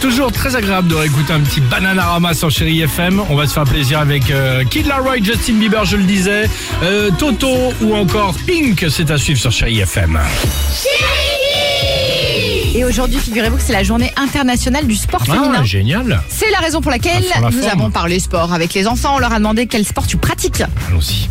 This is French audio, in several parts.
Toujours très agréable de réécouter un petit Bananarama sur Chéri FM. On va se faire plaisir avec euh, Kid Laroi, Justin Bieber, je le disais, euh, Toto ou encore Pink. C'est à suivre sur Chéri FM. Et aujourd'hui, figurez-vous que c'est la journée internationale du sport féminin. Ah, génial. C'est la raison pour laquelle Ah, la nous forme. avons parlé sport avec les enfants. On leur a demandé quel sport tu pratiques. Allons-y.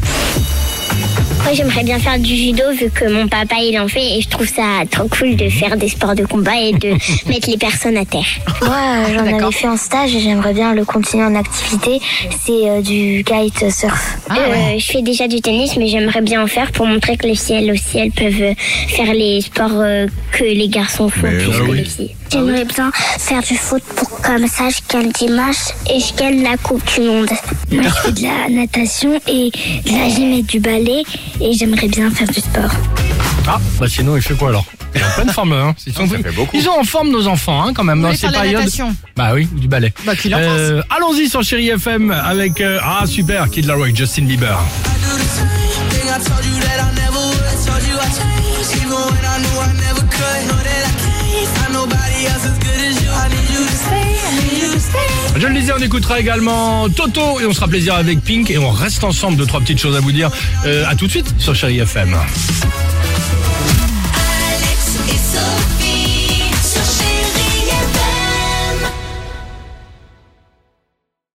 Moi, j'aimerais bien faire du judo vu que mon papa il en fait et je trouve ça trop cool de faire des sports de combat et de mettre les personnes à terre. Moi, euh, j'en avais fait en stage et j'aimerais bien le continuer en activité. C'est euh, du kite surf. Ah Euh, ouais. Je fais déjà du tennis mais j'aimerais bien en faire pour montrer que les filles aussi elles peuvent faire les sports euh, que les garçons font Mais, plus ah que oui. les filles. J'aimerais bien faire du foot pour comme ça je gagne des matchs et je gagne la coupe du monde. Moi je fais de la natation et de la gym et du ballet et j'aimerais bien faire du sport. Ah, bah sinon, il fait quoi alors Il est en pleine forme, hein. Ils sont, ils sont en forme, nos enfants, hein, quand même, dans ces périodes. Bah oui, du ballet. Bah, qu'il en Euh, Allons-y sur Chéri FM avec. euh, ah, super, Kid Laroi, Justin Bieber. Think I told you that I never would. Told you I changed, even when I knew I never Je le disais, on écoutera également Toto et on sera plaisir avec Pink et on reste ensemble. Deux, trois petites choses à vous dire. Euh, à tout de suite sur Chéri FM. Alex et.